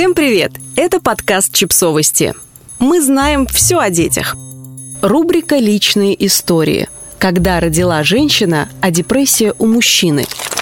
Всем привет! Это подкаст «Чипсовости». Мы знаем все о детях. Рубрика «Личные истории». Когда родила женщина, а депрессия у мужчины –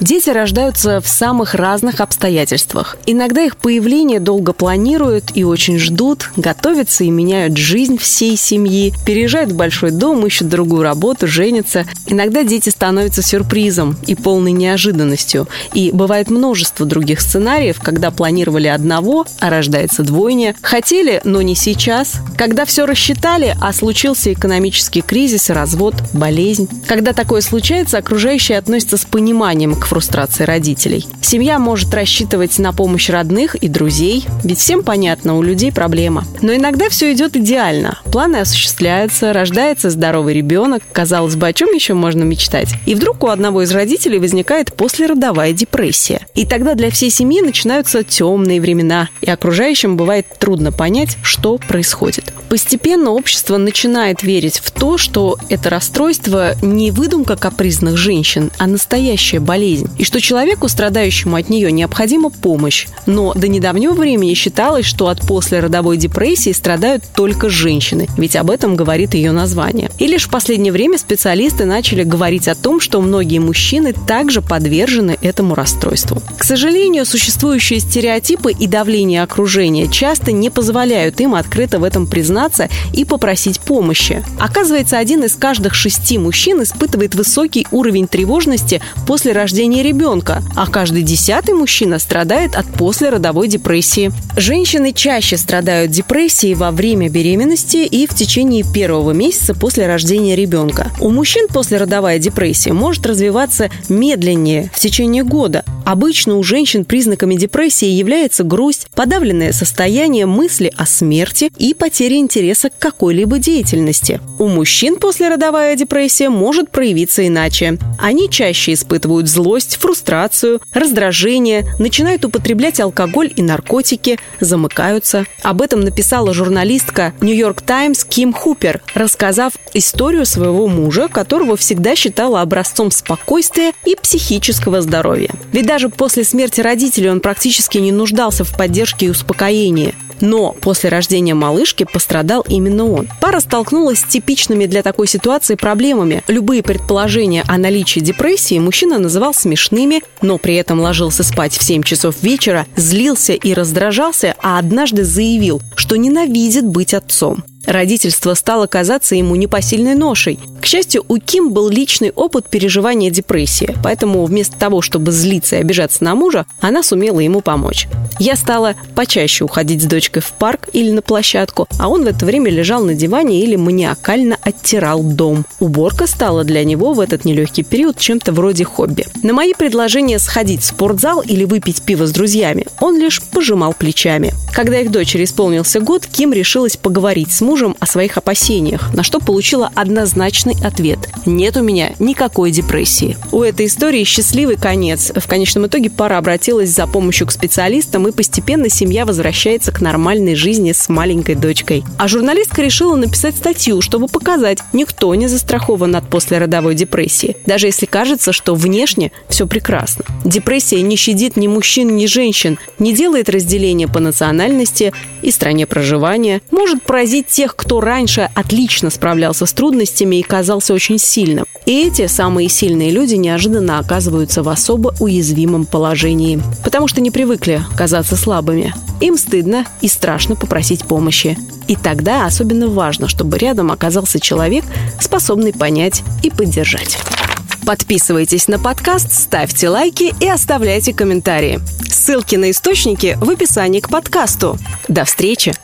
Дети рождаются в самых разных обстоятельствах. Иногда их появление долго планируют и очень ждут, готовятся и меняют жизнь всей семьи, переезжают в большой дом, ищут другую работу, женятся. Иногда дети становятся сюрпризом и полной неожиданностью. И бывает множество других сценариев, когда планировали одного, а рождается двойня. Хотели, но не сейчас. Когда все рассчитали, а случился экономический кризис, развод, болезнь. Когда такое случается, окружающие относятся с пониманием к фрустрации родителей. Семья может рассчитывать на помощь родных и друзей, ведь всем понятно, у людей проблема. Но иногда все идет идеально. Планы осуществляются, рождается здоровый ребенок. Казалось бы, о чем еще можно мечтать? И вдруг у одного из родителей возникает послеродовая депрессия. И тогда для всей семьи начинаются темные времена, и окружающим бывает трудно понять, что происходит. Постепенно общество начинает верить в то, что это расстройство не выдумка капризных женщин, а настоящая болезнь. И что человеку, страдающему от нее, необходима помощь. Но до недавнего времени считалось, что от послеродовой депрессии страдают только женщины, ведь об этом говорит ее название. И лишь в последнее время специалисты начали говорить о том, что многие мужчины также подвержены этому расстройству. К сожалению, существующие стереотипы и давление окружения часто не позволяют им открыто в этом признаться и попросить помощи. Оказывается, один из каждых шести мужчин испытывает высокий уровень тревожности после рождения ребенка, а каждый десятый мужчина страдает от послеродовой депрессии. Женщины чаще страдают депрессией во время беременности и в течение первого месяца после рождения ребенка. У мужчин послеродовая депрессия может развиваться медленнее в течение года. Обычно у женщин признаками депрессии является грусть, подавленное состояние, мысли о смерти и потеря интереса к какой-либо деятельности. У мужчин послеродовая депрессия может проявиться иначе. Они чаще испытывают злость, фрустрацию, раздражение, начинают употреблять алкоголь и наркотики, замыкаются. Об этом написала журналистка «Нью-Йорк Таймс» Ким Хупер, рассказав историю своего мужа, которого всегда считала образцом спокойствия и психического здоровья. Ведь даже после смерти родителей он практически не нуждался в поддержке и успокоении. Но после рождения малышки пострадал именно он. Пара столкнулась с типичными для такой ситуации проблемами. Любые предположения о наличии депрессии мужчина называл смешными, но при этом ложился спать в 7 часов вечера, злился и раздражался, а однажды заявил, что ненавидит быть отцом. Родительство стало казаться ему непосильной ношей. К счастью, у Ким был личный опыт переживания депрессии, поэтому вместо того, чтобы злиться и обижаться на мужа, она сумела ему помочь. Я стала почаще уходить с дочкой в парк или на площадку, а он в это время лежал на диване или маниакально оттирал дом. Уборка стала для него в этот нелегкий период чем-то вроде хобби. На мои предложения сходить в спортзал или выпить пиво с друзьями он лишь пожимал плечами. Когда их дочери исполнился год, Ким решилась поговорить с мужем о своих опасениях, на что получила однозначный ответ. Нет у меня никакой депрессии. У этой истории счастливый конец. В конечном итоге пара обратилась за помощью к специалистам, и постепенно семья возвращается к нормальной жизни с маленькой дочкой. А журналистка решила написать статью, чтобы показать, никто не застрахован от послеродовой депрессии. Даже если кажется, что внешне все прекрасно. Депрессия не щадит ни мужчин, ни женщин, не делает разделения по национальности и стране проживания, может поразить тех, кто раньше отлично справлялся с трудностями и казался очень сильным. И эти самые сильные люди неожиданно оказываются в особо уязвимом положении, потому что не привыкли казаться слабыми. Им стыдно и страшно попросить помощи. И тогда особенно важно, чтобы рядом оказался человек, способный понять и поддержать. Подписывайтесь на подкаст, ставьте лайки и оставляйте комментарии. Ссылки на источники в описании к подкасту. До встречи!